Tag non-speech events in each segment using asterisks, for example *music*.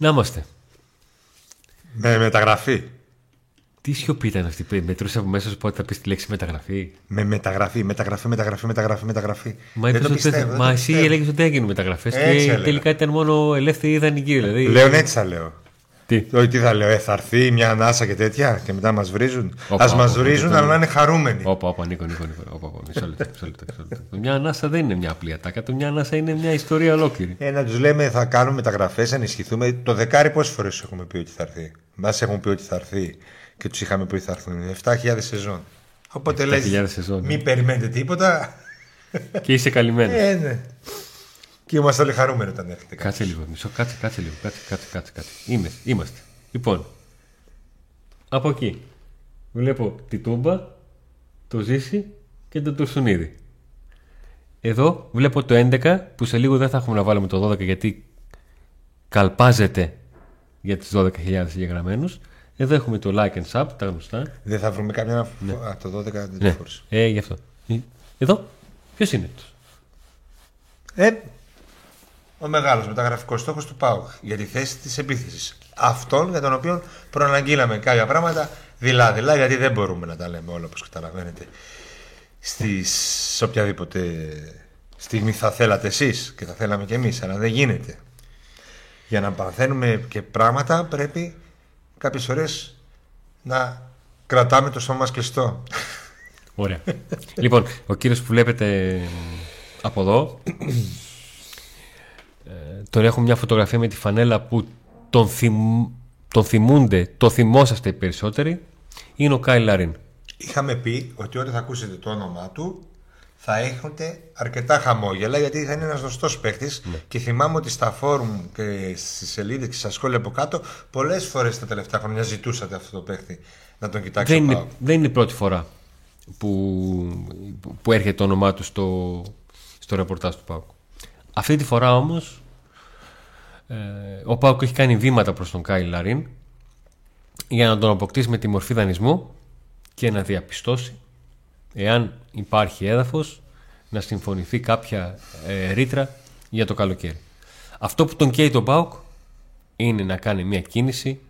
Να είμαστε. Με μεταγραφή. Τι σιωπή ήταν αυτή που μετρούσε από μέσα σου πότε θα πεις τη λέξη μεταγραφή; Με μεταγραφή, μεταγραφή, μεταγραφή, μεταγραφή, μεταγραφή. Μα, δεν το είπες ότι- πιστεύω. δεν μα το εσύ πιστεύω. έλεγες ότι δεν έγιναν μεταγραφές Έτσι και έλεγα. τελικά ήταν μόνο ελεύθερη ιδανική. Δηλαδή. Πλέον έτσι θα λέω. Τι; Όχι τι θα λέω, ε, θα έρθει μια ανάσα και τέτοια και μετά μας βρίζουν. Όπα, Α μας όπα, βρίζουν, όπα, αλλά να είναι χαρούμενοι. Όπα, όπα, Νίκο, Νίκο, Νίκο. Όπα, όπα, μισό λεπτό, μισό λεπτό, μισό λεπτό. Μια ανάσα δεν είναι μια απλή ατάκα. Το μια ανάσα είναι μια ιστορία ολόκληρη. Ε, να τους λέμε θα κάνουμε μεταγραφέ, ενισχυθούμε. Το δεκάρι πόσες φορές έχουμε πει ότι θα έρθει; Μας έχουν πει ότι θα έρθει και τους είχαμε πει ότι θα έρθουν. 7.000 σεζόν. Οπότε λες. 7.000 σεζόν, ναι. Μην περιμένετε τίποτα. Και είσαι καλυμμένος. Ε, ναι. Και είμαστε όλοι χαρούμενοι όταν έρχεται κάτι. Κάτσε λίγο, μισό, κάτσε, κάτσε λίγο. Κάτσε, κάτσε, κάτσε. κάτσε. Είμαι, είμαστε. Λοιπόν, από εκεί βλέπω τη τούμπα, το ζήσει και το τουρσουνίδι. Εδώ βλέπω το 11 που σε λίγο δεν θα έχουμε να βάλουμε το 12 γιατί καλπάζεται για τις 12.000 εγγεγραμμένους. Εδώ έχουμε το like and sub, τα γνωστά. Δεν θα βρούμε καμιά. Α, το 12 δεν το Ναι, φόρησε. ε, γι' αυτό. Ε, Εδώ, ποιος είναι; Αυτός. Ε, ο μεγάλος μεταγραφικός στόχος του ΠΑΟΚ για τη θέση της επίθεσης. Αυτόν για τον οποίο προαναγγείλαμε κάποια πράγματα δειλά-δειλά, γιατί δεν μπορούμε να τα λέμε όλα όπως καταλαβαίνετε. Στις, σε οποιαδήποτε στιγμή θα θέλατε εσείς και θα θέλαμε κι εμείς, αλλά δεν γίνεται. Για να παθαίνουμε και πράγματα πρέπει κάποιες φορές να κρατάμε το σώμα μας κλειστό. Ωραία. λοιπόν, ο κύριος που βλέπετε από εδώ ε, τον έχω μια φωτογραφία με τη φανέλα που τον, θυμ, τον θυμούνται, το θυμόσαστε οι περισσότεροι είναι ο Κάι Λαρίν. Είχαμε πει ότι όταν θα ακούσετε το όνομά του θα έχετε αρκετά χαμόγελα γιατί θα είναι ένας γνωστός παίχτης και θυμάμαι ότι στα φόρουμ και στις σελίδες και στα σχόλια από κάτω πολλές φορές τα τελευταία χρόνια ζητούσατε αυτό το παίχτη να τον κοιτάξει Δεν ο είναι, ΠΑΟΚ. δεν είναι η πρώτη φορά που, που έρχεται το όνομά του στο, στο ρεπορτάζ του Πάουκ. Αυτή τη φορά όμως ε, ο Πάουκ έχει κάνει βήματα προς τον Κάι Λαρίν για να τον αποκτήσει με τη μορφή δανεισμού και να διαπιστώσει εάν υπάρχει έδαφος να συμφωνηθεί κάποια ε, ρήτρα για το καλοκαίρι. Αυτό που τον καίει τον Πάουκ είναι να κάνει μια κίνηση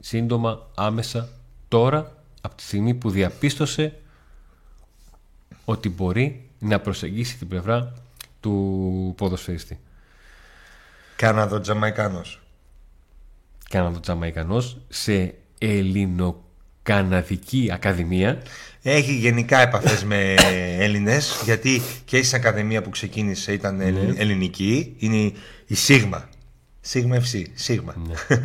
σύντομα, άμεσα, τώρα, από τη στιγμή που διαπίστωσε ότι μπορεί να προσεγγίσει την πλευρά του ποδοσφαιριστή. Κάναδο Τζαμαϊκάνος. Κάναδο Τζαμαϊκανός σε ελληνοκαναδική ακαδημία Έχει γενικά επαφές με *laughs* Έλληνες γιατί και στην ακαδημία που ξεκίνησε ήταν ελλη- ελληνική. Είναι η Σίγμα. Σίγμα FC. Σίγμα.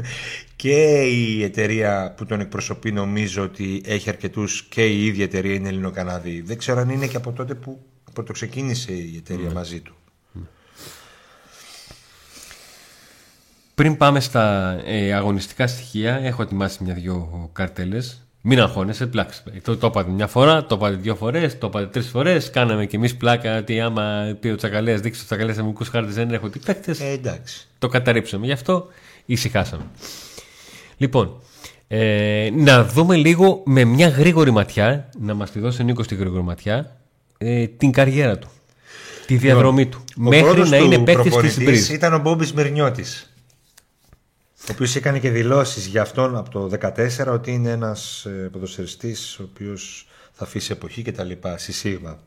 *laughs* και η εταιρεία που τον εκπροσωπεί νομίζω ότι έχει αρκετούς και η ίδια εταιρεία είναι Ελληνοκαναδή. Δεν ξέρω αν είναι και από τότε που πρωτοξεκίνησε η εταιρεία μαζί του. Πριν πάμε στα ε, αγωνιστικά στοιχεία, έχω ετοιμάσει μια-δυο καρτέλες. Μην αγχώνεσαι, πλάκα. Το, το είπατε μια φορά, το είπατε δύο φορές, το είπατε τρεις φορές. Κάναμε κι εμείς πλάκα ότι άμα πει ο Τσακαλέας, δείξει ο Τσακαλέας αμυντικού χάρτες δεν έχω τι παίκτες. Ε, εντάξει. Το καταρρύψαμε. Γι' αυτό ησυχάσαμε. Λοιπόν, ε, να δούμε λίγο με μια γρήγορη ματιά, να μας τη δώσει ο Νίκος τη γρήγορη ματιά, ε, την καριέρα του. Τη διαδρομή του. Ο Μέχρι πρώτος να του είναι παίκτης της προπονητής Μπριζ. ήταν ο Μπόμπης Μυρνιώτης ο οποίος έκανε και δηλώσεις για αυτόν από το 2014 ότι είναι ένας ε, ποδοσφαιριστής ο οποίος θα αφήσει εποχή και τα λοιπά στη Σίγμα.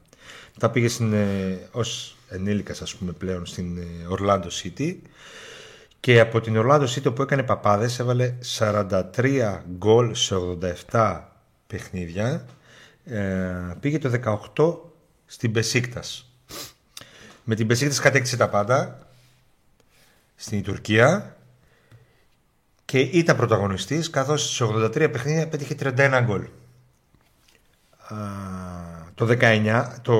Μετά πήγε στην, ε, ως ενήλικας ας πούμε πλέον στην Ορλάντο City. Και από την Ορλάντο City που έκανε παπάδες έβαλε 43 γκολ σε 87 παιχνίδια. Ε, πήγε το 18 στην Πεσίκτας με την Πεσίκτας κατέκτησε τα πάντα. Στην Τουρκία και ήταν πρωταγωνιστής καθώς στις 83 παιχνίδια πέτυχε 31 γκολ. Α, το 19, το,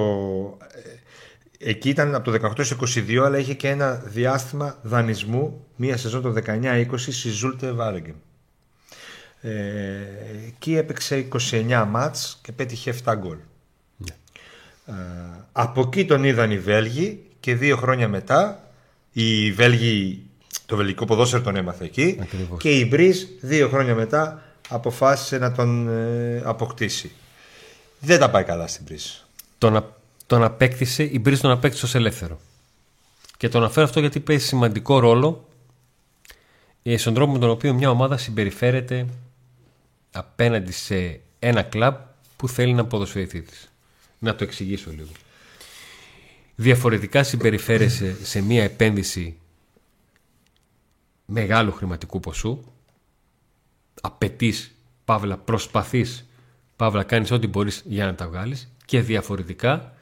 ε, εκεί ήταν από το 18 σε 22 αλλά είχε και ένα διάστημα δανεισμού μία σεζόν το 19-20 στη Ζούλτε Βάρεγκεν. Ε, εκεί έπαιξε 29 μάτς και πέτυχε 7 γκολ. Ε, από εκεί τον είδαν οι Βέλγοι και δύο χρόνια μετά οι Βέλγοι, το βελγικό ποδόσφαιρο τον έμαθε εκεί Ακριβώς. και η Μπριζ δύο χρόνια μετά αποφάσισε να τον ε, αποκτήσει. Δεν τα πάει καλά στην Μπριζ. Τον, α- τον απέκτησε, η Μπριζ τον απέκτησε ως ελεύθερο. Και τον αναφέρω αυτό γιατί παίζει σημαντικό ρόλο ε, στον τρόπο με τον οποίο μια ομάδα συμπεριφέρεται απέναντι σε ένα κλαμπ που θέλει να ποδοσφαιρηθεί της. Να το εξηγήσω λίγο. Διαφορετικά συμπεριφέρεσαι σε μια επένδυση μεγάλου χρηματικού ποσού απαιτείς, παύλα προσπαθείς παύλα κάνεις ό,τι μπορείς για να τα βγάλεις και διαφορετικά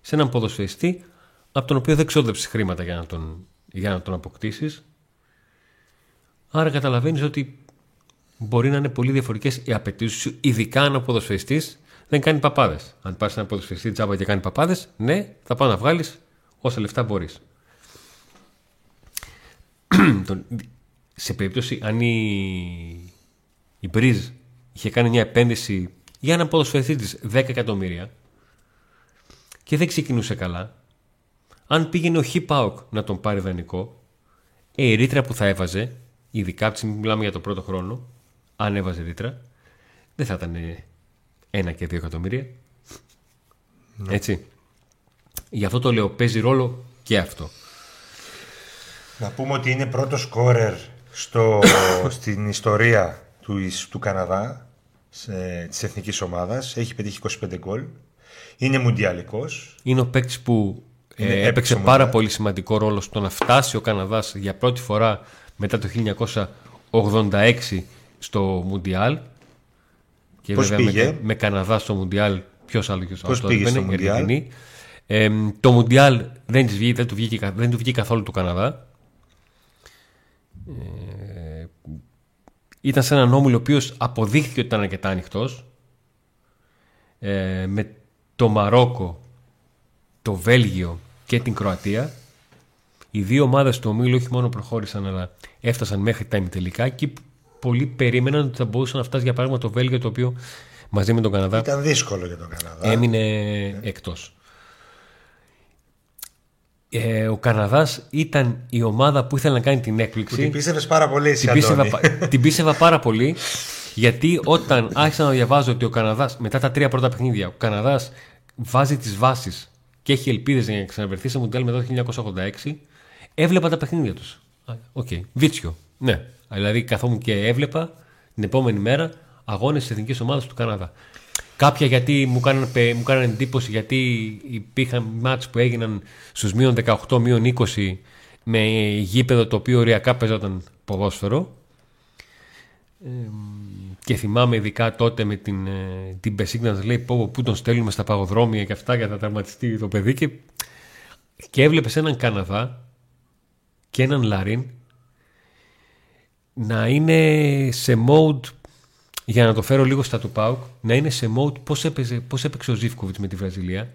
σε έναν ποδοσφαιριστή από τον οποίο δεν ξόδεψες χρήματα για να τον, για να τον αποκτήσεις άρα καταλαβαίνεις ότι μπορεί να είναι πολύ διαφορετικές οι απαιτήσεις σου, ειδικά αν ο ποδοσφαιριστής δεν κάνει παπάδες. Αν πάρει ένα ποδοσφαιριστή τζάμπα και κάνει παπάδες, ναι, θα πάω να βγάλεις όσα λεφτά μπορείς. *clears throat* σε περίπτωση αν η, η Μπρίζ είχε κάνει μια επένδυση για έναν ποδοσφαιριστή της 10 εκατομμύρια και δεν ξεκινούσε καλά, αν πήγαινε ο Χιπάοκ να τον πάρει δανεικό, ε, η ρήτρα που θα έβαζε, ειδικά από μιλάμε για το πρώτο χρόνο, αν έβαζε ρήτρα, δεν θα ήταν ένα και δύο εκατομμύρια. Ναι. Έτσι. Γι' αυτό το λέω, παίζει ρόλο και αυτό. Να πούμε ότι είναι πρώτος σκόρερ στο, *coughs* στην ιστορία του, του Καναδά σε, της εθνικής ομάδας. Έχει πετύχει 25 γκολ. Είναι μουντιαλικός. Είναι ο παίκτης που ε, έπαιξε πάρα πολύ σημαντικό ρόλο στο να φτάσει ο Καναδάς για πρώτη φορά μετά το 1986 στο Μουντιάλ. Και Πώς βέβαια πήγε; Με, με Καναδά στο Μουντιάλ, ποιος άλλος και Πώς πήγε στο Μουντιάλ; Ε, το Μουντιάλ δεν, της βγήκε, δεν, του βγήκε, δεν του βγήκε καθόλου του Καναδά. Ε, ήταν σε έναν όμιλο ο οποίος αποδείχθηκε ότι ήταν αρκετά ανοιχτός. Ε, με το Μαρόκο, το Βέλγιο και την Κροατία. Οι δύο ομάδες του ομίλου όχι μόνο προχώρησαν αλλά έφτασαν μέχρι τα ημιτελικά και πολλοί περίμεναν ότι θα μπορούσε να φτάσει για παράδειγμα το Βέλγιο το οποίο μαζί με τον Καναδά Ήταν δύσκολο για τον Καναδά. έμεινε εκτός. Ε, ο Καναδάς ήταν η ομάδα που ήθελε να κάνει την έκπληξη. Που την πίστευες πάρα πολύ εσύ, την, πίστευα, Αντώνη. πα- την πίστευα πάρα πολύ γιατί όταν άρχισα να διαβάζω ότι ο Καναδάς μετά τα τρία πρώτα παιχνίδια ο Καναδάς βάζει τις βάσεις και έχει ελπίδες για να ξαναβρεθεί σε Μουντιάλ μετά το 1986 έβλεπα τα παιχνίδια τους. Α, Οκ, βίτσιο. Ναι, δηλαδή καθόμουν και έβλεπα την επόμενη μέρα αγώνες της εθνικής ομάδας του Καναδά. Κάποια γιατί μου κάνανε, πε- μου κάνανε εντύπωση γιατί υπήρχαν μάτς που έγιναν στους μείον 18, μείον 20 με γήπεδο το οποίο οριακά παίζονταν ποδόσφαιρο. Ε, και θυμάμαι ειδικά τότε με την, ε, την Πεσίκ να λέει πω, πω, πού τον στέλνουμε στα παγοδρόμια και αυτά για να τραυματιστεί το παιδί και, και έβλεπες έναν Καναδά και έναν Λαρίν να είναι σε mode για να το φέρω λίγο στα του ΠΑΟΚ να είναι σε mode πώς, έπαιζε, πώς έπαιξε ο Ζήφκοβιτς με τη Βραζιλία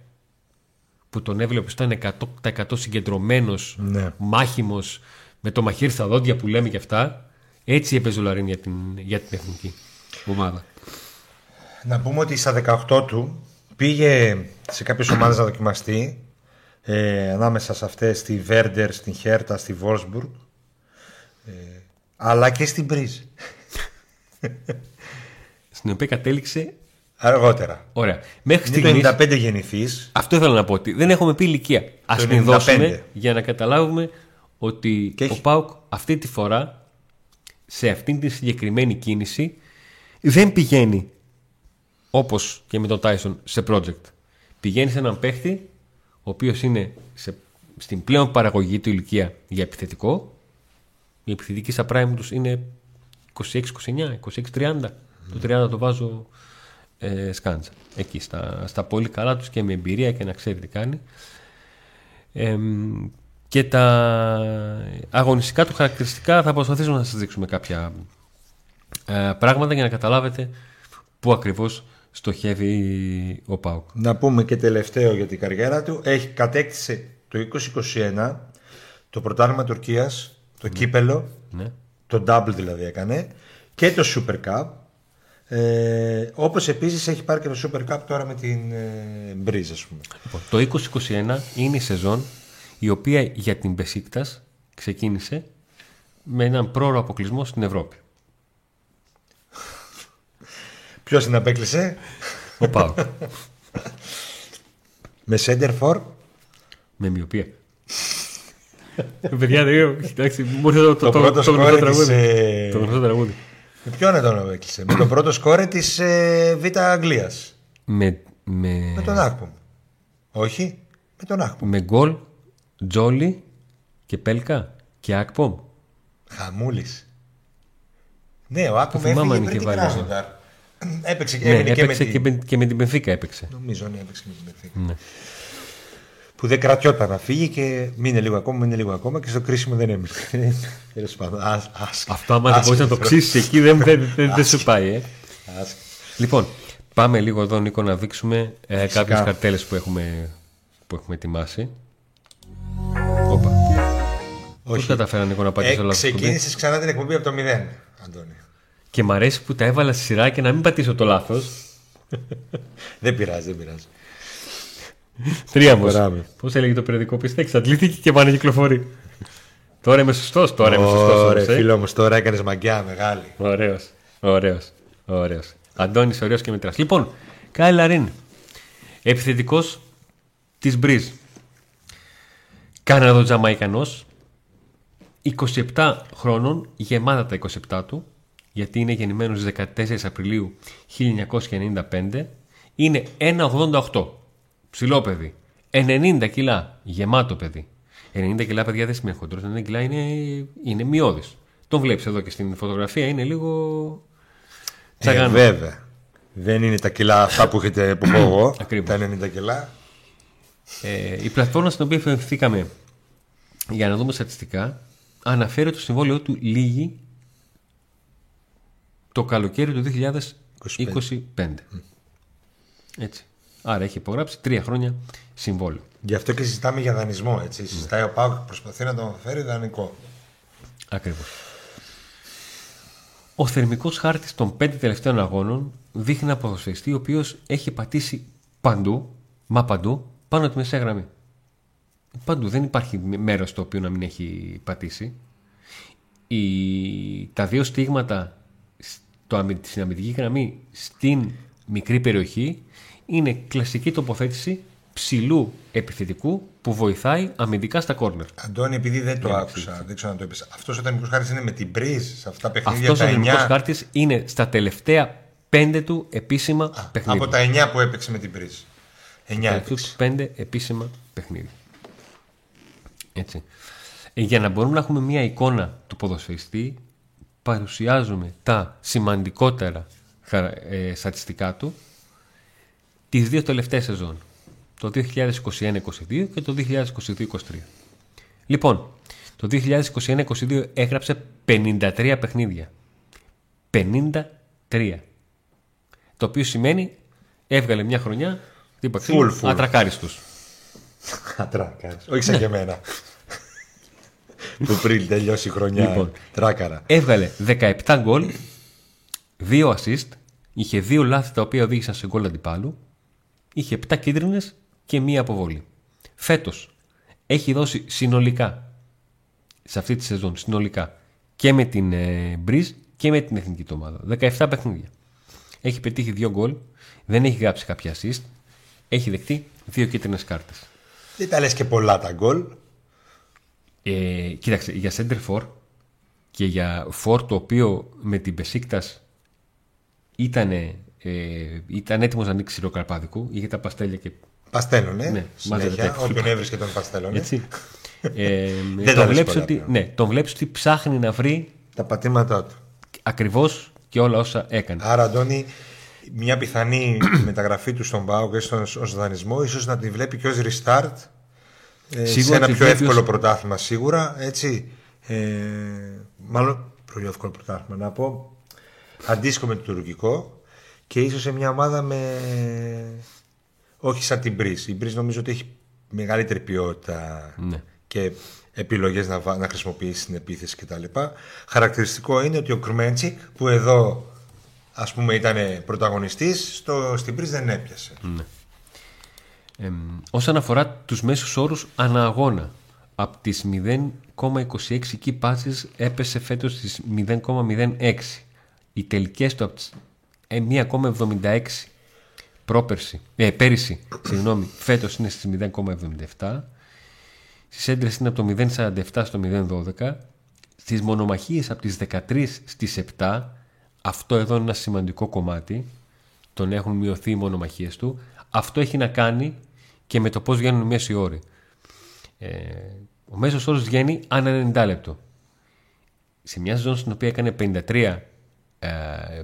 που τον έβλεπε ήταν 100% συγκεντρωμένος Ναι. μάχημος με το μαχαίρι στα δόντια που λέμε και αυτά. Έτσι έπαιζε ο Λαρίν για την, για την εθνική ομάδα. Να πούμε ότι στα 18 του πήγε σε κάποιες ομάδες να δοκιμαστεί ε, ανάμεσα σε αυτές στη Βέρντερ, στην Χέρτα, στη Βόλσμπουργκ ε, αλλά και στην Μπρίζ *laughs* στην οποία κατέληξε αργότερα. ωραία μέχρι Είναι στιγμής το 95 γεννηθείς αυτό ήθελα να πω ότι δεν έχουμε πει ηλικία ας Το την 95. δώσουμε για να καταλάβουμε ότι Και ο έχει- ΠΑΟΚ αυτή τη φορά σε αυτήν τη συγκεκριμένη κίνηση δεν πηγαίνει όπως και με τον Τάισον σε project. Πηγαίνει σε έναν παίχτη ο οποίος είναι σε, στην πλέον παραγωγή του ηλικία για επιθετικό. Η επιθετική στα prime τους είναι 26-29, 26-30. Το 30 το βάζω ε, σκάντσα. Εκεί στα, στα πολύ καλά τους και με εμπειρία και να ξέρει τι κάνει. Εμ, και τα αγωνιστικά του χαρακτηριστικά θα προσπαθήσουμε να σας δείξουμε κάποια ε, πράγματα για να καταλάβετε πού ακριβώς στοχεύει ο ΠΑΟΚ. Να πούμε και τελευταίο για την καριέρα του. Έχει κατέκτησε το 2021 το πρωτάθλημα Τουρκίας, το κύπελο, Ναι. το double δηλαδή έκανε και το Super Cup. Ε, όπως επίσης έχει πάρει και το Super Cup τώρα με την ε, Breeze ας πούμε. Λοιπόν, το 2021 είναι η σεζόν η οποία για την Μπεσίκτας ξεκίνησε με έναν πρόωρο αποκλεισμό στην Ευρώπη. Ποιος την απέκλεισε; Ο ΠΑΟΚ. Με Σέντερφορ. με μοιοπία. Παιδιά, δεν κοιτάξτε, μου ήρθε το, το, Το το, πρώτο το σκόρ γνωστό της, τραγούδι. ε, Το γνωστό τραγούδι. Με ποιον τον έκλεισε. με τον πρώτο σκόρε της ε, Β' Αγγλίας. Με, με, Με τον Άκπομ. Όχι, με τον Άκπομ. με γκολ, Τζόλι και Πέλκα και Ακπομ. Χαμούλης. Ναι, ο Άκπομ Το θυμάμαι έφυγε αν πριν είχε την βάλει. Κράσνονταρ. Έπαιξε και Ναι, έμεινε και με έπαιξε την... και, με, και με την Πενφύκα έπαιξε. Νομίζω ναι, έπαιξε και με την Benfica. Ναι. Που δεν κρατιόταν να φύγει και μείνε λίγο ακόμα, μείνε λίγο ακόμα και στο κρίσιμο δεν έμεινε. *laughs* Τέλος πάντων. ας- άσχετο. Αυτό άμα δεν μπορείς να το Άσχετο. ψήσεις εκεί δεν, δεν, δεν, δεν σου πάει. Ε. Άσχετο. Λοιπόν, πάμε λίγο εδώ Νίκο να δείξουμε ε, Φυσικά. κάποιες καρτέλες που έχουμε, που έχουμε ετοιμάσει. Όπα. Πώς Όχι. καταφέρανε Νίκο να πατήσω Ε, λάθος κουμπί; Ξεκίνησες ξανά την εκπομπή από το μηδέν, Αντώνη. Και μ' αρέσει που τα έβαλα στη σειρά και να μην πατήσω το λάθος. *laughs* Δεν πειράζει, δεν πειράζει. Τρίαμβος. Μπράβο. Πώς έλεγε το περιοδικό πίστη, εξαντλήθηκε και πάνε κυκλοφορεί. Τώρα είμαι σωστός, τώρα είμαι σωστός. Ωραία, όμως, ε. φίλο μου, τώρα έκανες μαγκιά μεγάλη. Ωραίος, ωραίος, ωραίος. Αντώνης ωραίος και μετράς. Λοιπόν, Κάι Λαρίν, επιθετικός της Μπριζ. Καναδο-Τζαμαϊκανός, 27 χρόνων, γεμάτα τα 27 του, γιατί είναι γεννημένος στις 14 Απριλίου 1995, είναι 1,88. Ψηλό παιδί. 90 κιλά. Γεμάτο παιδί. 90 κιλά, παιδιά, δεν σημαίνει χοντρός. 90 κιλά είναι, είναι μειώδης. Τον βλέπεις εδώ και στην φωτογραφία. Είναι λίγο. Ε, Τσαγάνος. βέβαια. Δεν είναι τα κιλά αυτά που, έχετε, που έχω εγώ. *clears throat* Ακριβώς. Τα 90 κιλά. Ε, η πλατφόρμα στην οποία ευχηθήκαμε για να δούμε στατιστικά αναφέρει ότι το συμβόλαιο του λύγει το καλοκαίρι του 2025. Έτσι. Άρα έχει υπογράψει τρία χρόνια συμβόλαιο. Γι' αυτό και συζητάμε για δανεισμό. Έτσι. Συζητάει ο Πάουκ προσπαθεί να τον φέρει δανεικό. Ακριβώς. Ο θερμικός χάρτης των πέντε τελευταίων αγώνων δείχνει ένα ποδοσφαιριστή ο οποίος έχει πατήσει παντού, μα παντού, πάνω από τη μεσαία γραμμή. Παντού. Δεν υπάρχει μέρος το οποίο να μην έχει πατήσει. Η... Τα δύο στίγματα στο... αμυ- στην αμυντική γραμμή στην μικρή περιοχή είναι κλασική τοποθέτηση ψηλού επιθετικού που βοηθάει αμυντικά στα κόρνερ. Αντώνη, επειδή δεν το Ναι, άκουσα, δεν ξέρω αν το είπες. Αυτός ο τεχνικό χάρτης είναι με την Μπριζ σε αυτά τα παιχνίδια. Αυτός ο τα ελληνικό 9, χάρτης είναι στα τελευταία πέντε του επίσημα παιχνίδια. από τα 9 που έπαιξε με την Μπριζ. 9 τελευταία του έπαιξε. πέντε επίσημα παιχνίδια. Έτσι. Ε, για να μπορούμε να έχουμε μια εικόνα του ποδοσφαιριστή, παρουσιάζουμε τα σημαντικότερα χαρα- ε, στατιστικά του τις δύο τελευταίες σεζόν. Το 2021-22 και το 2022-23. Λοιπόν, το 2021-22 έγραψε 53 παιχνίδια. 53. Το οποίο σημαίνει έβγαλε μια χρονιά τι είπα, Full, full. ατρακάριστος. *laughs* Ατράκαρε. Όχι σαν και εμένα. *laughs* που πριν τελειώσει η χρονιά. Λοιπόν. Τράκαρα. Έβγαλε 17 γκολ, 2 assist, είχε 2 λάθη τα οποία οδήγησαν σε γκολ αντιπάλου, είχε 7 κίτρινες και μία αποβολή. Φέτος έχει δώσει συνολικά, σε αυτή τη σεζόν, συνολικά και με την ε, Breeze και με την εθνική του ομάδα. 17 παιχνίδια. Έχει πετύχει 2 γκολ, δεν έχει γράψει κάποια assist, έχει δεχτεί 2 κίτρινες κάρτες. Δεν τα λες και πολλά τα γκολ. Ε, κοίταξε, για center for και για for το οποίο με την Πεσίκτας ήταν, ε, ήταν έτοιμος να ανοίξει ροκαρπάδικου, είχε τα παστέλια και Παστέλωνε. Ναι, συνέχεια. μάζευε τα Όποιον έβρισκε τον παστέλωνε. έτσι. ε, *laughs* τα τον λες βλέπεις πολλά ότι, πλέον. ναι, τον βλέπεις ότι ψάχνει να βρει Τα πατήματά του. ακριβώς και όλα όσα έκανε. Άρα, Αντώνη, μια πιθανή *clears throat* μεταγραφή του στον Πάο και στον ως δανεισμό, ίσως να τη βλέπει και ως restart ε, σε Σίγουρα ένα τη πιο βλέπει εύκολο ως- πρωτάθλημα σίγουρα. Έτσι. Ε, μάλλον πιο εύκολο πρωτάθλημα να πω. Αντίστοιχο με το τουρκικό και ίσως σε μια ομάδα με. Όχι σαν την Μπρίζ. Η Μπρίζ νομίζω ότι έχει μεγαλύτερη ποιότητα Ναι. και επιλογές να, βα- να χρησιμοποιήσει στην επίθεση κτλ. Χαρακτηριστικό είναι ότι ο Κρμέντσικ που εδώ ας πούμε ήταν πρωταγωνιστής στο, στην Πρίζ δεν έπιασε. Ε, όσον αφορά τους μέσους όρους ανά αγώνα, από τις 0,26 key passes έπεσε φέτος στις 0,06. Οι τελικές του από τις ε, 1,76 πρόπερση, ε, πέρυσι, συγγνώμη, φέτος είναι στις 0,77 Στις έντρες είναι από το 0.47 στο 0.12. Στις μονομαχίες από τις 13 στις 7. Αυτό εδώ είναι ένα σημαντικό κομμάτι. Τον έχουν μειωθεί οι μονομαχίες του. Αυτό έχει να κάνει και με το πώς βγαίνουν μέση όροι. Ε, ο μέσος όρος βγαίνει ανά 90 λεπτό. Σε μια ζώνη στην οποία έκανε 53 ε,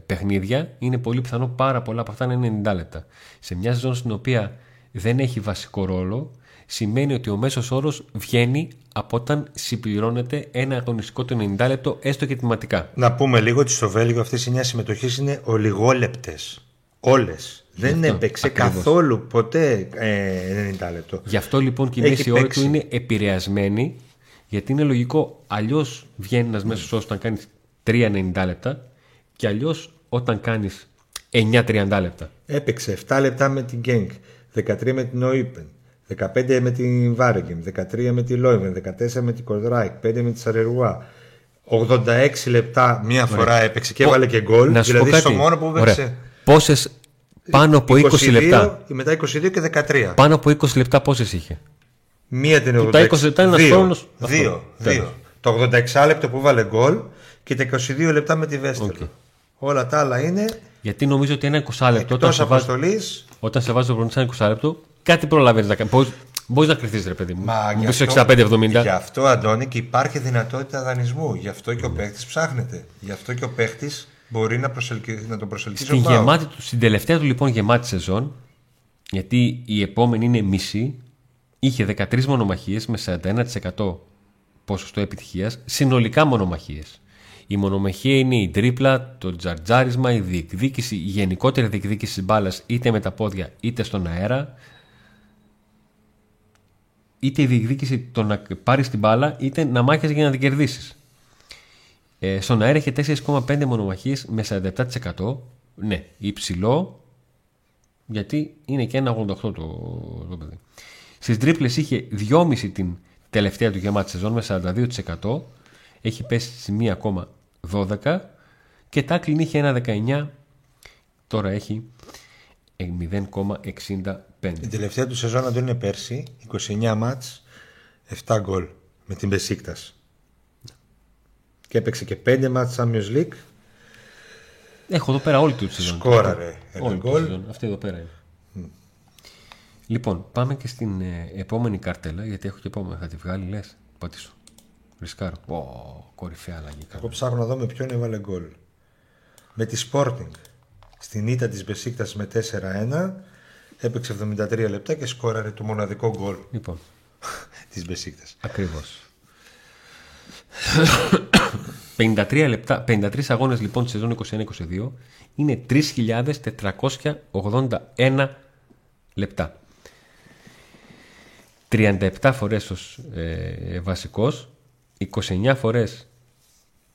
παιχνίδια, είναι πολύ πιθανό πάρα πολλά από αυτά να είναι 90 λεπτά. Σε μια ζώνη στην οποία δεν έχει βασικό ρόλο, σημαίνει ότι ο μέσος όρος βγαίνει από όταν συμπληρώνεται ένα αγωνιστικό το 90 λεπτό, έστω και τιματικά. Να πούμε λίγο ότι στο Βέλγιο αυτές οι 9 συμμετοχές είναι ολιγόλεπτες. Όλες. Δεν αυτό, έπαιξε ακριβώς. καθόλου ποτέ ε, 90 λεπτό. Γι' αυτό λοιπόν και η Έχει μέση όρη παίξει. του είναι επηρεασμένη, γιατί είναι λογικό αλλιώς βγαίνει ένας μέσος όρος όταν κάνει 3,90 λεπτά και αλλιώς όταν κάνεις 9,30 λεπτά. Έπαιξε 7 λεπτά με την Genk, 13 με την Oipen, 15 με την Varegem, 13 με τη Leuven, 14 με την Kortrijk, 5 με τη Σαρερουά. 86 λεπτά μία φορά έπαιξε και έβαλε και γκολ. Να σου δηλαδή πω κάτι. στο μόνο που έπαιξε. Πόσε πάνω από 20 λεπτά. Μετά 22 και 13. Πάνω από 20 λεπτά πόσες είχε; Μία την 86. τα 20 λεπτά είναι ένας Δύο. χρόνος. Δύο. Αυτό. δύο. Το 86 λεπτό που βάλε γκολ και τα 22 λεπτά με τη Βέστερ. Οκ. Όλα τα άλλα είναι Γιατί νομίζω ότι ένα 20 λεπτό όταν εκτός σε, βάζει, αποστολής. όταν σε βάζει ο προπονητής ένα 20 λεπτό, κάτι προλαβαίνεις να κάνεις. Μπορεί να κρυφτεί, ρε παιδί μου. Μα Μου γι' πεις αυτό- 65-70. Γι' αυτό, Αντώνη, και υπάρχει δυνατότητα δανεισμού. Γι' αυτό και ο παίχτη ψάχνεται. Γι' αυτό και ο παίχτη μπορεί να, προσελκυ... να τον προσελκύσει Στην, ο ΠΑΟΚ. γεμάτη, του- στην τελευταία του λοιπόν γεμάτη σεζόν, γιατί η επόμενη είναι μισή, είχε 13 μονομαχίες με 41% ποσοστό επιτυχίας, συνολικά μονομαχίες. Η μονομαχία είναι η τρίπλα, το τζαρτζάρισμα, η διεκδίκηση, η γενικότερη διεκδίκηση της μπάλας είτε με τα πόδια είτε στον αέρα, είτε η διεκδίκηση το να πάρεις την μπάλα είτε να μάχεσαι για να την κερδίσεις. Ε, στον αέρα είχε 4,5 μονομαχίες με 47%. Ναι, υψηλό, γιατί είναι και ένα 88 το, το παιδί. Στις τρίπλες είχε 2,5 την τελευταία του γεμάτη σεζόν με 42%. Έχει πέσει στη 1,12 και τάκλιν είχε ένα 19, τώρα έχει ε, 0,65. Η τελευταία του σεζόν Αντώνη είναι πέρσι, 29 μάτς, 7 γκολ με την Μπεσίκτας. Και έπαιξε και 5 μάτς Champions League. Έχω εδώ πέρα όλη του τη σεζόν. Σκόραρε ένα Όλη τη γκολ. σεζόν. Αυτή εδώ πέρα είναι. Λοιπόν, πάμε και στην ε, επόμενη καρτέλα, γιατί έχω και επόμενη. Θα τη βγάλει, λες. Πατήσω. Ρισκάρω. Ω, κορυφαία αλλαγή. Εγώ ψάχνω να δω με ποιον έβαλε γκολ. Με τη Sporting. Στην ήττα της Μπεσίκτας με 4-1. Έπαιξε 73 λεπτά και σκόραρε το μοναδικό γκολ Λοιπόν, *laughs* της Μπεσίκτας. ακριβώς. 53, λεπτά, 53 αγώνες λοιπόν τη σεζόν 21-22 είναι 3.481 λεπτά. 37 φορές ως ε, βασικός, 29 φορές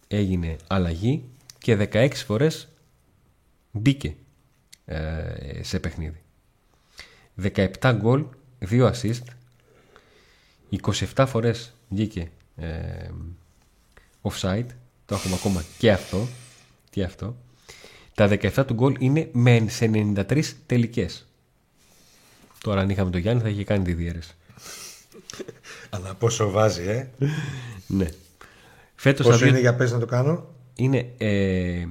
έγινε αλλαγή και 16 φορές μπήκε ε, σε παιχνίδι. 17 γκολ, 2 assist, 27 φορές βγήκε ε, offside, το έχουμε ακόμα και αυτό, και αυτό. Τα 17 του γκολ είναι με, σε 93 τελικές. Τώρα αν είχαμε τον Γιάννη θα είχε κάνει τη διαίρεση. Αλλά πόσο βάζει, ε. Ναι. Φέτος Πόσο θα βγει- είναι για πες να το κάνω; είναι ε,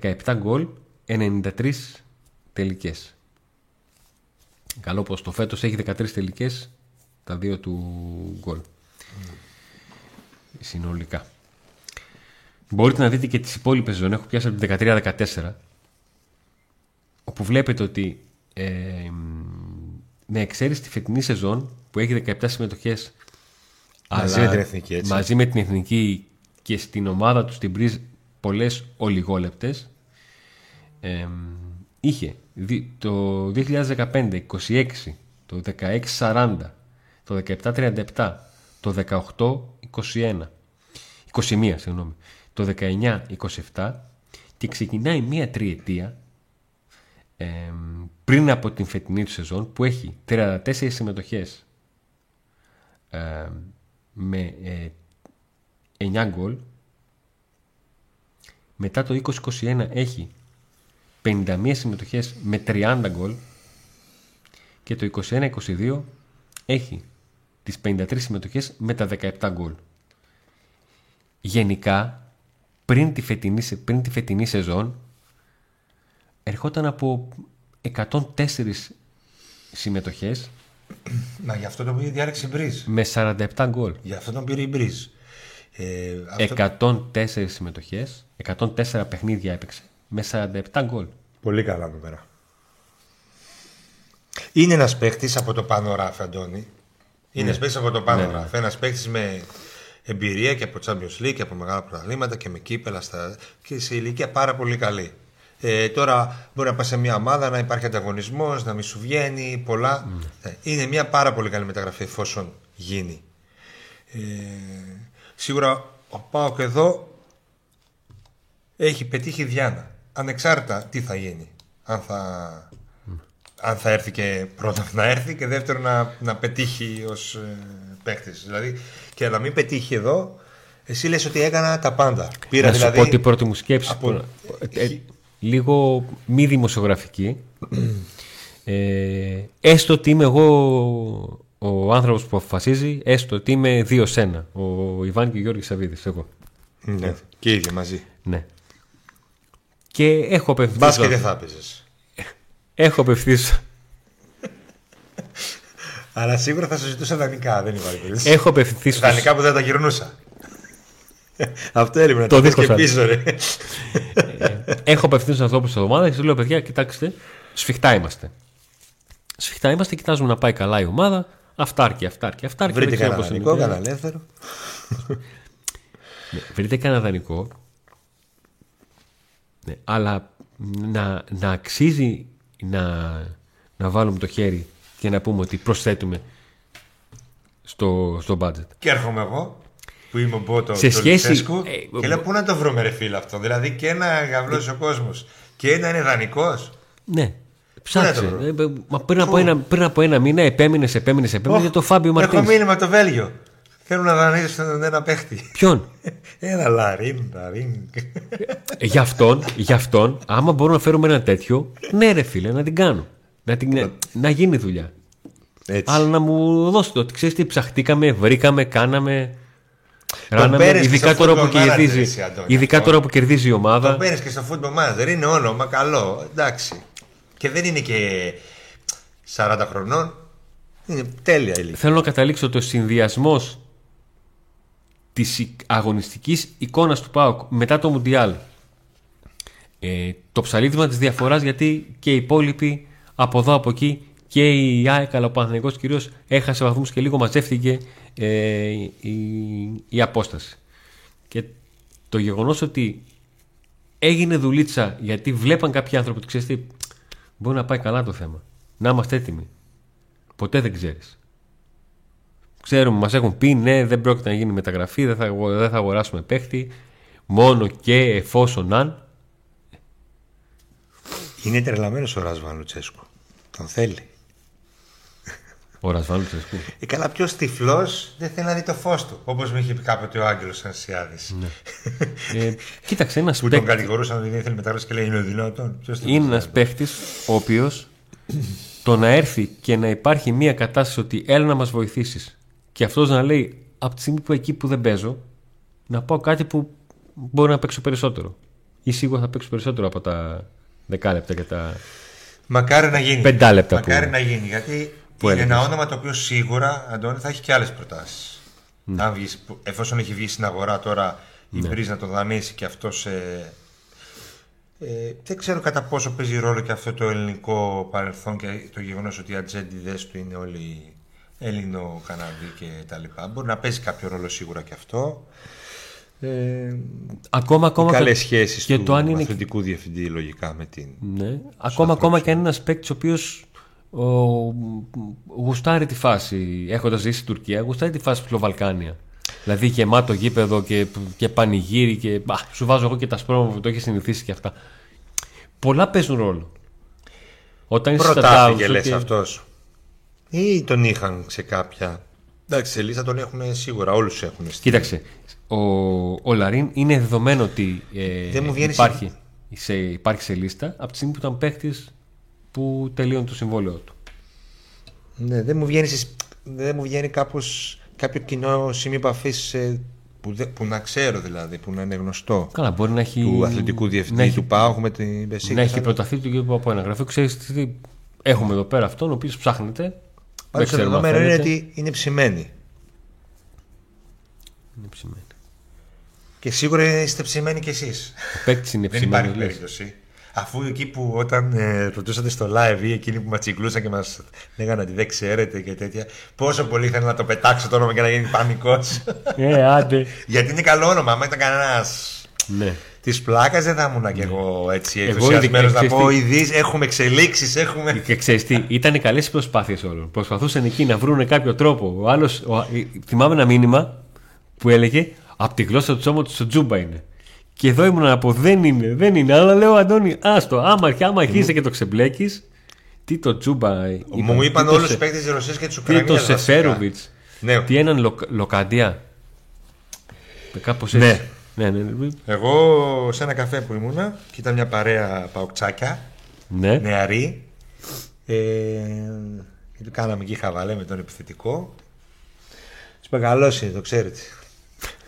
17 γκολ, 93 τελικές. Καλό πως το φέτος έχει 13 τελικές, τα δύο του γκολ. Συνολικά. Μπορείτε να δείτε και τις υπόλοιπες ζώνες, έχω πιάσει από την 13-14, όπου βλέπετε ότι ε, με εξαίρεση τη φετινή σεζόν που έχει 17 συμμετοχές Μαζί με την εθνική, έτσι. μαζί με την εθνική και στην ομάδα τους στην Πρίζ πολλές ολιγόλεπτες ε, είχε δι- το 2015 26 το 16 40 το 17 37 το 18 21 21 συγγνώμη το 19 27 και ξεκινάει μία τριετία ε, πριν από την φετινή του σεζόν που έχει 34 συμμετοχές ε, με ε, 9 γκολ μετά το 2021 έχει 51 συμμετοχές με 30 γκολ και το 21-22 έχει τις 53 συμμετοχές με τα 17 γκολ. Γενικά, πριν τη φετινή, πριν τη φετινή σεζόν, ερχόταν από 104 συμμετοχές *clears throat* Μα γι' αυτό τον πήρε η διάλεξη Μπριζ. με 47 γκολ. Γι' αυτό τον πήρε η Μπριζ. Ε, αυτό... 104 συμμετοχές, 104 παιχνίδια έπαιξε με 47 γκολ. Πολύ καλά εδώ πέρα. Είναι ένας παίχτη από το πάνω ράφι, Αντώνη. Είναι ένας παίχτη από το πάνω Ναι, ναι. ράφι. Ένας παίχτη με εμπειρία και από Champions League και από μεγάλα πρωταθλήματα και με κύπελα στα... και σε ηλικία πάρα πολύ καλή. Ε, τώρα μπορεί να πας σε μια ομάδα να υπάρχει ανταγωνισμός, να μην σου βγαίνει πολλά. Ε, Είναι μια πάρα πολύ καλή μεταγραφή εφόσον γίνει. Ε, σίγουρα ο Πάοκ εδώ έχει πετύχει Διάνα. Ανεξάρτητα τι θα γίνει. Αν θα, αν θα έρθει και πρώτα να έρθει και δεύτερον να, να πετύχει ως ε, παίχτης. Δηλαδή και να μην πετύχει εδώ, εσύ λες ότι έκανα τα πάντα. Πήρα να σου δηλαδή... πω την πρώτη μου σκέψη. από- που- ε, λίγο μη δημοσιογραφική. ε, έστω ότι είμαι εγώ ο άνθρωπος που αποφασίζει, έστω ότι είμαι δύο σένα. Ο Ιβάν και ο Γιώργης Σαββίδης, εγώ. Ναι, και οι ίδιοι μαζί. Ναι. Και έχω απευθυνθεί. Μπάσκετ δεν θα έπαιζες. Έχω απευθυνθεί. *laughs* Αλλά σίγουρα θα σου ζητούσα δανεικά, δεν υπάρχει περίπτωση. έχω απευθυνθεί στους- Δανεικά που δεν τα γυρνούσα. Αυτό έλειπε να Το το δεις δίχως και άλλο. πίσω ρε. Έχω απευθύνει στου ανθρώπους τη εβδομάδα και του λέω: Παιδιά, κοιτάξτε, σφιχτά είμαστε. Σφιχτά είμαστε, κοιτάζουμε να πάει καλά η ομάδα. Αυτάρκεια, αυτάρκεια, αυτάρκεια. Βρείτε δεν ξέρω κανένα πώς είναι. δανεικό, κανένα ελεύθερο. Ναι, βρείτε κανένα δανεικό. Ναι, αλλά να, να αξίζει να, να βάλουμε το χέρι και να πούμε ότι προσθέτουμε στο, στο budget. Και έρχομαι εγώ που είμαι ο Μπότο Σε του σχέση- Λουτσέσκου ε, και λέω πού να το βρούμε ρε φίλε αυτό; Δηλαδή και ένα γαβλός ο κόσμος και ένα είναι δανεικός. Ναι. Ψάξε. να το βρω; Ε, ε, μα πριν, από ένα, πριν από ένα μήνα επέμεινες, επέμεινες, επέμεινες για το Φάμπιο Έχω Μαρτίνς. μήνυμα από το Βέλγιο. Θέλουν να δανείσουν ένα παίχτη. Ποιον; *laughs* Ένα λαρίν, λαρίν. Ε, Γι' αυτόν, γι' αυτόν, άμα μπορούμε να φέρουμε ένα τέτοιο, ναι, ρε φίλε, να την κάνω. Να, την, να γίνει δουλειά. Έτσι. Αλλά να μου δώσετε ότι ξέρεις τι ψαχτήκαμε, βρήκαμε, κάναμε. Ράναμε, παίρνεις και ειδικά στο τώρα, που football manager, κερδίζει, εσύ, Αντώνη, ειδικά αυτό. τώρα που κερδίζει η ομάδα. Το παίρνει και στο football manager. Είναι όνομα καλό. Εντάξει. Και δεν είναι και 40 χρονών. Είναι τέλεια ηλικία. Θέλω να καταλήξω ότι ο συνδυασμός της αγωνιστικής εικόνας του ΠΑΟΚ μετά το Μουντιάλ. Ε, το ψαλίδισμα της διαφοράς γιατί και οι υπόλοιποι από εδώ από εκεί και η ΑΕΚ αλλά ο Παναθηναϊκός κυρίως έχασε βαθμούς και λίγο μαζεύτηκε ε, η, η απόσταση. Και το γεγονός ότι έγινε δουλίτσα γιατί βλέπαν κάποιοι άνθρωποι ότι ξέρεις τι, μπορεί να πάει καλά το θέμα. Να είμαστε έτοιμοι. Ποτέ δεν ξέρεις. Ξέρουμε, μας έχουν πει ναι, δεν πρόκειται να γίνει μεταγραφή, δεν θα, αγο- δεν θα αγοράσουμε παίχτη. Μόνο και εφόσον αν. Είναι τρελαμένος ο Ράσβαν Λουτσέσκου. Τον θέλει. Ο Ρασβάνου Τσεσκού. Ε, καλά, πιο τυφλό δεν θέλει να δει το φως του. Όπως με είχε πει κάποτε ο Άγγελος Ανσιάδης. *laughs* ε, κοίταξε, ένας Που τον κατηγορούσαν ότι δεν ήθελε μεταγραφή και λέει Είναι δυνατόν. Ποιος είναι τυφλός ένα παίχτη ο οποίος το να έρθει και να υπάρχει μια κατάσταση ότι έλα να μας βοηθήσεις και αυτός να λέει από τη στιγμή που εκεί που δεν παίζω να πάω κάτι που μπορεί να παίξω περισσότερο. Ή σίγουρα θα παίξω περισσότερο από τα δεκάλεπτα και τα. Μακάρι να γίνει. Πεντά λεπτά που- Μακάρι να γίνει. Γιατί που είναι έλεγες. ένα όνομα το οποίο σίγουρα, Αντώνη, θα έχει και άλλες προτάσεις. Ναι. Αν βγεις, που- εφόσον έχει βγει στην αγορά τώρα η Μπριζ να το δανείσει και αυτό σε. Ε, δεν ξέρω κατά πόσο παίζει ρόλο και αυτό το ελληνικό παρελθόν και το γεγονός ότι οι ατζέντιδες του είναι όλοι Έλληνο-Καναδί και τα λοιπά. Μπορεί να παίζει κάποιο ρόλο σίγουρα και αυτό. Ε, Ακόμα, ακόμα. καλές και- σχέσεις και του το αν είναι αθλητικού διευθυντή λογικά με την... Ναι. Ακόμα, ακόμα και αν είναι ένας παίκτης ο οποίο γουστάρει τη φάση, έχοντας ζήσει στην Τουρκία, γουστάρει τη φάση στο Βαλκάνια. Δηλαδή γεμάτο γήπεδο και, και πανηγύρι και μπα, σου βάζω εγώ και τα σπρώμα που το έχεις συνηθίσει και αυτά. Πολλά παίζουν ρόλο. Όταν είσαι στα Προτάθηκε down σου λες και- αυτός. Ή τον είχαν σε κάποια... Εντάξει, σε λίστα τον έχουν σίγουρα, όλους έχουν. στη- Κοίταξε, ο, ο Λαρίν είναι δεδομένο ότι ε, Δεν μου βγαίνει υπάρχει, σε, υπάρχει σε λίστα από τη στιγμή που ήταν παίχτη που τελείωνε το συμβόλαιο του. Ναι, δεν μου βγαίνει στις- δεν μου βγαίνει κάπως κάποιο κοινό σημείο επαφής που, δε- που να ξέρω δηλαδή, που να είναι γνωστό. Καλά, μπορεί να έχει. Του αθλητικού να διευθυντή έχει, του Πάου με την Μπεσίκα. να έχει προταθεί του και από ένα γραφείο. Ξέρεις τι. Έχουμε εδώ πέρα αυτόν ο οποίος ψάχνεται. Δεν Πάντως το ξέρουμε αν δεδομένο είναι φαίνεται. ότι είναι ψημένοι. Είναι ψημένη. Και σίγουρα είστε ψημένοι κι εσείς. Ο παίκτης είναι Δεν υπάρχει ψημένος. περίπτωση. Αφού εκεί που όταν ε, ρωτούσατε στο live ή εκείνοι που μα τσιγκλούσαν και μας λέγανε ότι δεν ξέρετε και τέτοια, πόσο πολύ ήθελα να το πετάξω το όνομα και να γίνει πανικός. Ε, άντε. Γιατί είναι καλό όνομα. Άμα ήταν κανένας ναι. της πλάκας, δεν θα ήμουν κι εγώ έτσι Εγώ ενθουσιασμένος ειδικά, να ξέρεις πω τι- ειδήσει, έχουμε εξελίξεις, έχουμε. Και ξέρεις τι, ήταν καλές οι προσπάθειες όλων. Προσπαθούσαν εκεί να βρουν κάποιο τρόπο. Ο άλλος, ο, ε, θυμάμαι ένα μήνυμα που έλεγε Από τη γλώσσα του σώματο στο τζούμπα είναι. Και εδώ ήμουν να πω δεν είναι, δεν είναι. Αλλά λέω Αντώνη, άστο. Άμα, άμα αρχίσει και το ξεμπλέκεις, τι το τζούμπα. Μου τι είπαν το όλους σε- τους παίκτες της Ρωσίας και της Τι Ουκρανίας. το Σεφέροβιτς. Ναι. Τι έναν Λο, Λοκαντία. Κάπως έτσι. Ναι. Ναι, ναι, ναι. Εγώ σε ένα καφέ που ήμουνα και ήταν μια παρέα παουκτσάκια, ναι. νεαρή. Ε, και του κάναμε εκεί χαβαλέ με τον επιθετικό. Του μεγαλώσει, το ξέρετε.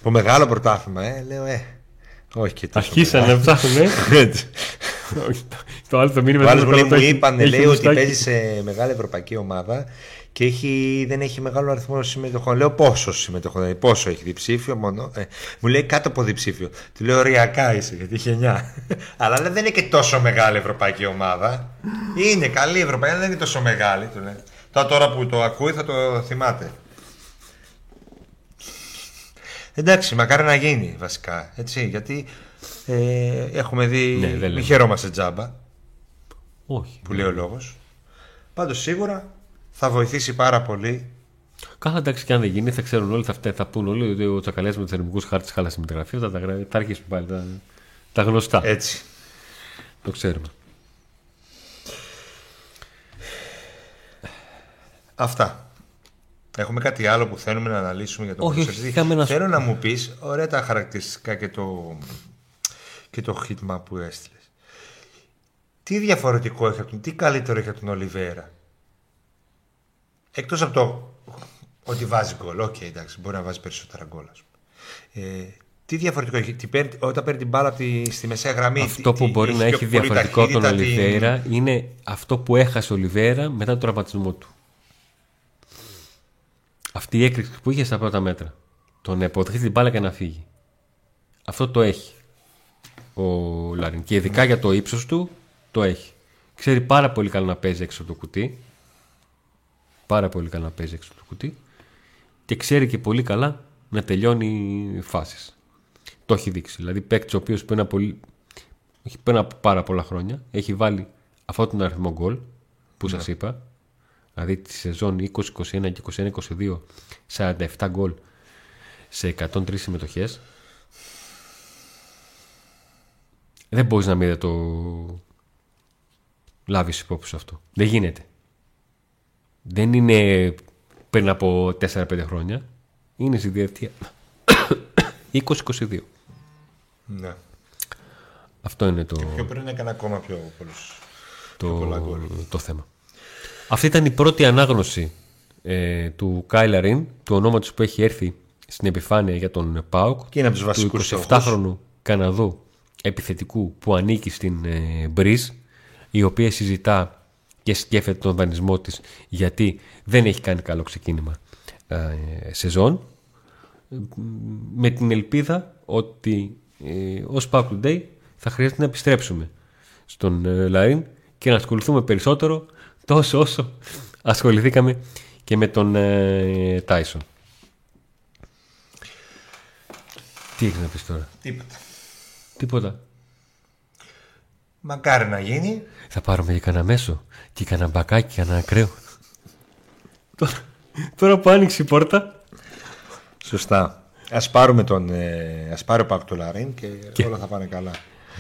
Από μεγάλο πρωτάθλημα, ε, λέω, ε. Όχι και τόσο. Αρχίσαν μεγάλο. να ψάχνουν. Έτσι. Όχι, το- Το άλλο το μήνυμα Ο άλλος δεν μου λέει, το μου έχει- είπαν, έχει λέει ότι μουστάκι. παίζει σε μεγάλη ευρωπαϊκή ομάδα και έχει, δεν έχει μεγάλο αριθμό συμμετοχών. Λέω πόσο συμμετοχών, δηλαδή πόσο έχει διψήφιο μόνο. Ε, μου λέει κάτω από διψήφιο. Του λέω οριακά είσαι, γιατί είχε 9. *laughs* αλλά λέει, δεν είναι και τόσο μεγάλη ευρωπαϊκή ομάδα. Είναι καλή η ευρωπαϊκή, αλλά δεν είναι τόσο μεγάλη. Του λέει. Τώρα, τώρα που το ακούει θα το θυμάται. Εντάξει, μακάρι να γίνει βασικά. Έτσι, γιατί ε, έχουμε δει. Ναι, δεν μην λέμε. χαιρόμαστε τζάμπα Όχι. που λέει ο λόγος. Πάντως σίγουρα θα βοηθήσει πάρα πολύ. Κάθε εντάξει και αν δεν γίνει, θα ξέρουν όλοι, θα, φταί, θα πούν όλοι ότι ο Τσακαλέα με τους θερμικούς χάρτες χάλασε μεταγραφή. Θα τα γράφει, θα αρχίσουν πάλι τα, τα γνωστά. Έτσι. Το ξέρουμε. Αυτά. Έχουμε κάτι άλλο που θέλουμε να αναλύσουμε για τον Όχι, ποδοσφαιριστή. είχαμε ένα- Θέλω να μου πεις ωραία τα χαρακτηριστικά και το, και το χίτμα που έστειλες. Τι διαφορετικό έχει από τον, τι καλύτερο έχει από τον Ολιβέρα; Εκτός από το ότι βάζει γκολ. Οκ, εντάξει, μπορεί να βάζει περισσότερα γκολ. ας πούμε. Ε, τι διαφορετικό έχει, τι παίρνει, όταν παίρνει την μπάλα από τη, στη μεσαία γραμμή. Αυτό τι- που τι- μπορεί να πιο έχει πολύ διαφορετικό από τον ταχύτητα, τι- Ολιβέρα είναι αυτό που έχασε ο Ολιβέρα μετά τον τραυματισμό του. Αυτή η έκρηξη που είχε στα πρώτα μέτρα. Το να υποδεχθεί την μπάλα και να φύγει. Αυτό το έχει ο Λάριν. Και ειδικά για το ύψος του το έχει. Ξέρει πάρα πολύ καλά να παίζει έξω από το κουτί. Πάρα πολύ καλά να παίζει έξω από το κουτί. Και ξέρει και πολύ καλά να τελειώνει φάσεις. Το έχει δείξει. Δηλαδή, παίκτης ο οποίος πριν από, λι- όχι, πριν από πάρα πολλά χρόνια έχει βάλει αυτόν τον αριθμό γκολ που σας είπα. Δηλαδή τη σεζόν 20-21 και 21-22 47 γκολ σε 103 συμμετοχές. Δεν μπορείς να μην δεν το λάβεις υπόψη σου αυτό. Δεν γίνεται. Δεν είναι πριν από 4-5 χρόνια. Είναι στη διετία 20-22. *coughs* Ναι. Αυτό είναι το, Πιο πριν έκανε ακόμα πιο πολλούς. το, πιο πολλά γκολ. το θέμα. Αυτή ήταν η πρώτη ανάγνωση ε, του Κάιλαrin, του ονόματος που έχει έρθει στην επιφάνεια για τον ΠΑΟΚ. Και είναι από τους του βασικούς 27χρονου Καναδού επιθετικού που ανήκει στην ε, Μπριζ, η οποία συζητά και σκέφτεται τον δανεισμό της γιατί δεν έχει κάνει καλό ξεκίνημα ε, σεζόν με την ελπίδα ότι ε, ως Pauk Today θα χρειάζεται να επιστρέψουμε στον ε, Λαρίν και να ασχοληθούμε περισσότερο τόσο όσο ασχοληθήκαμε και με τον ε, Τάισον. Τι έχεις να πεις τώρα; Τίποτα. Τίποτα. Μακάρι να γίνει. Θα πάρουμε και κανένα μέσο και κανένα μπακάκι, κανένα ακραίο. τώρα, τώρα που άνοιξε η πόρτα Σωστά. Ας πάρουμε τον, ε, ας πάρει ο Πάκ το Λαρίν και, όλα θα πάνε καλά.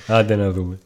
άντε να δούμε.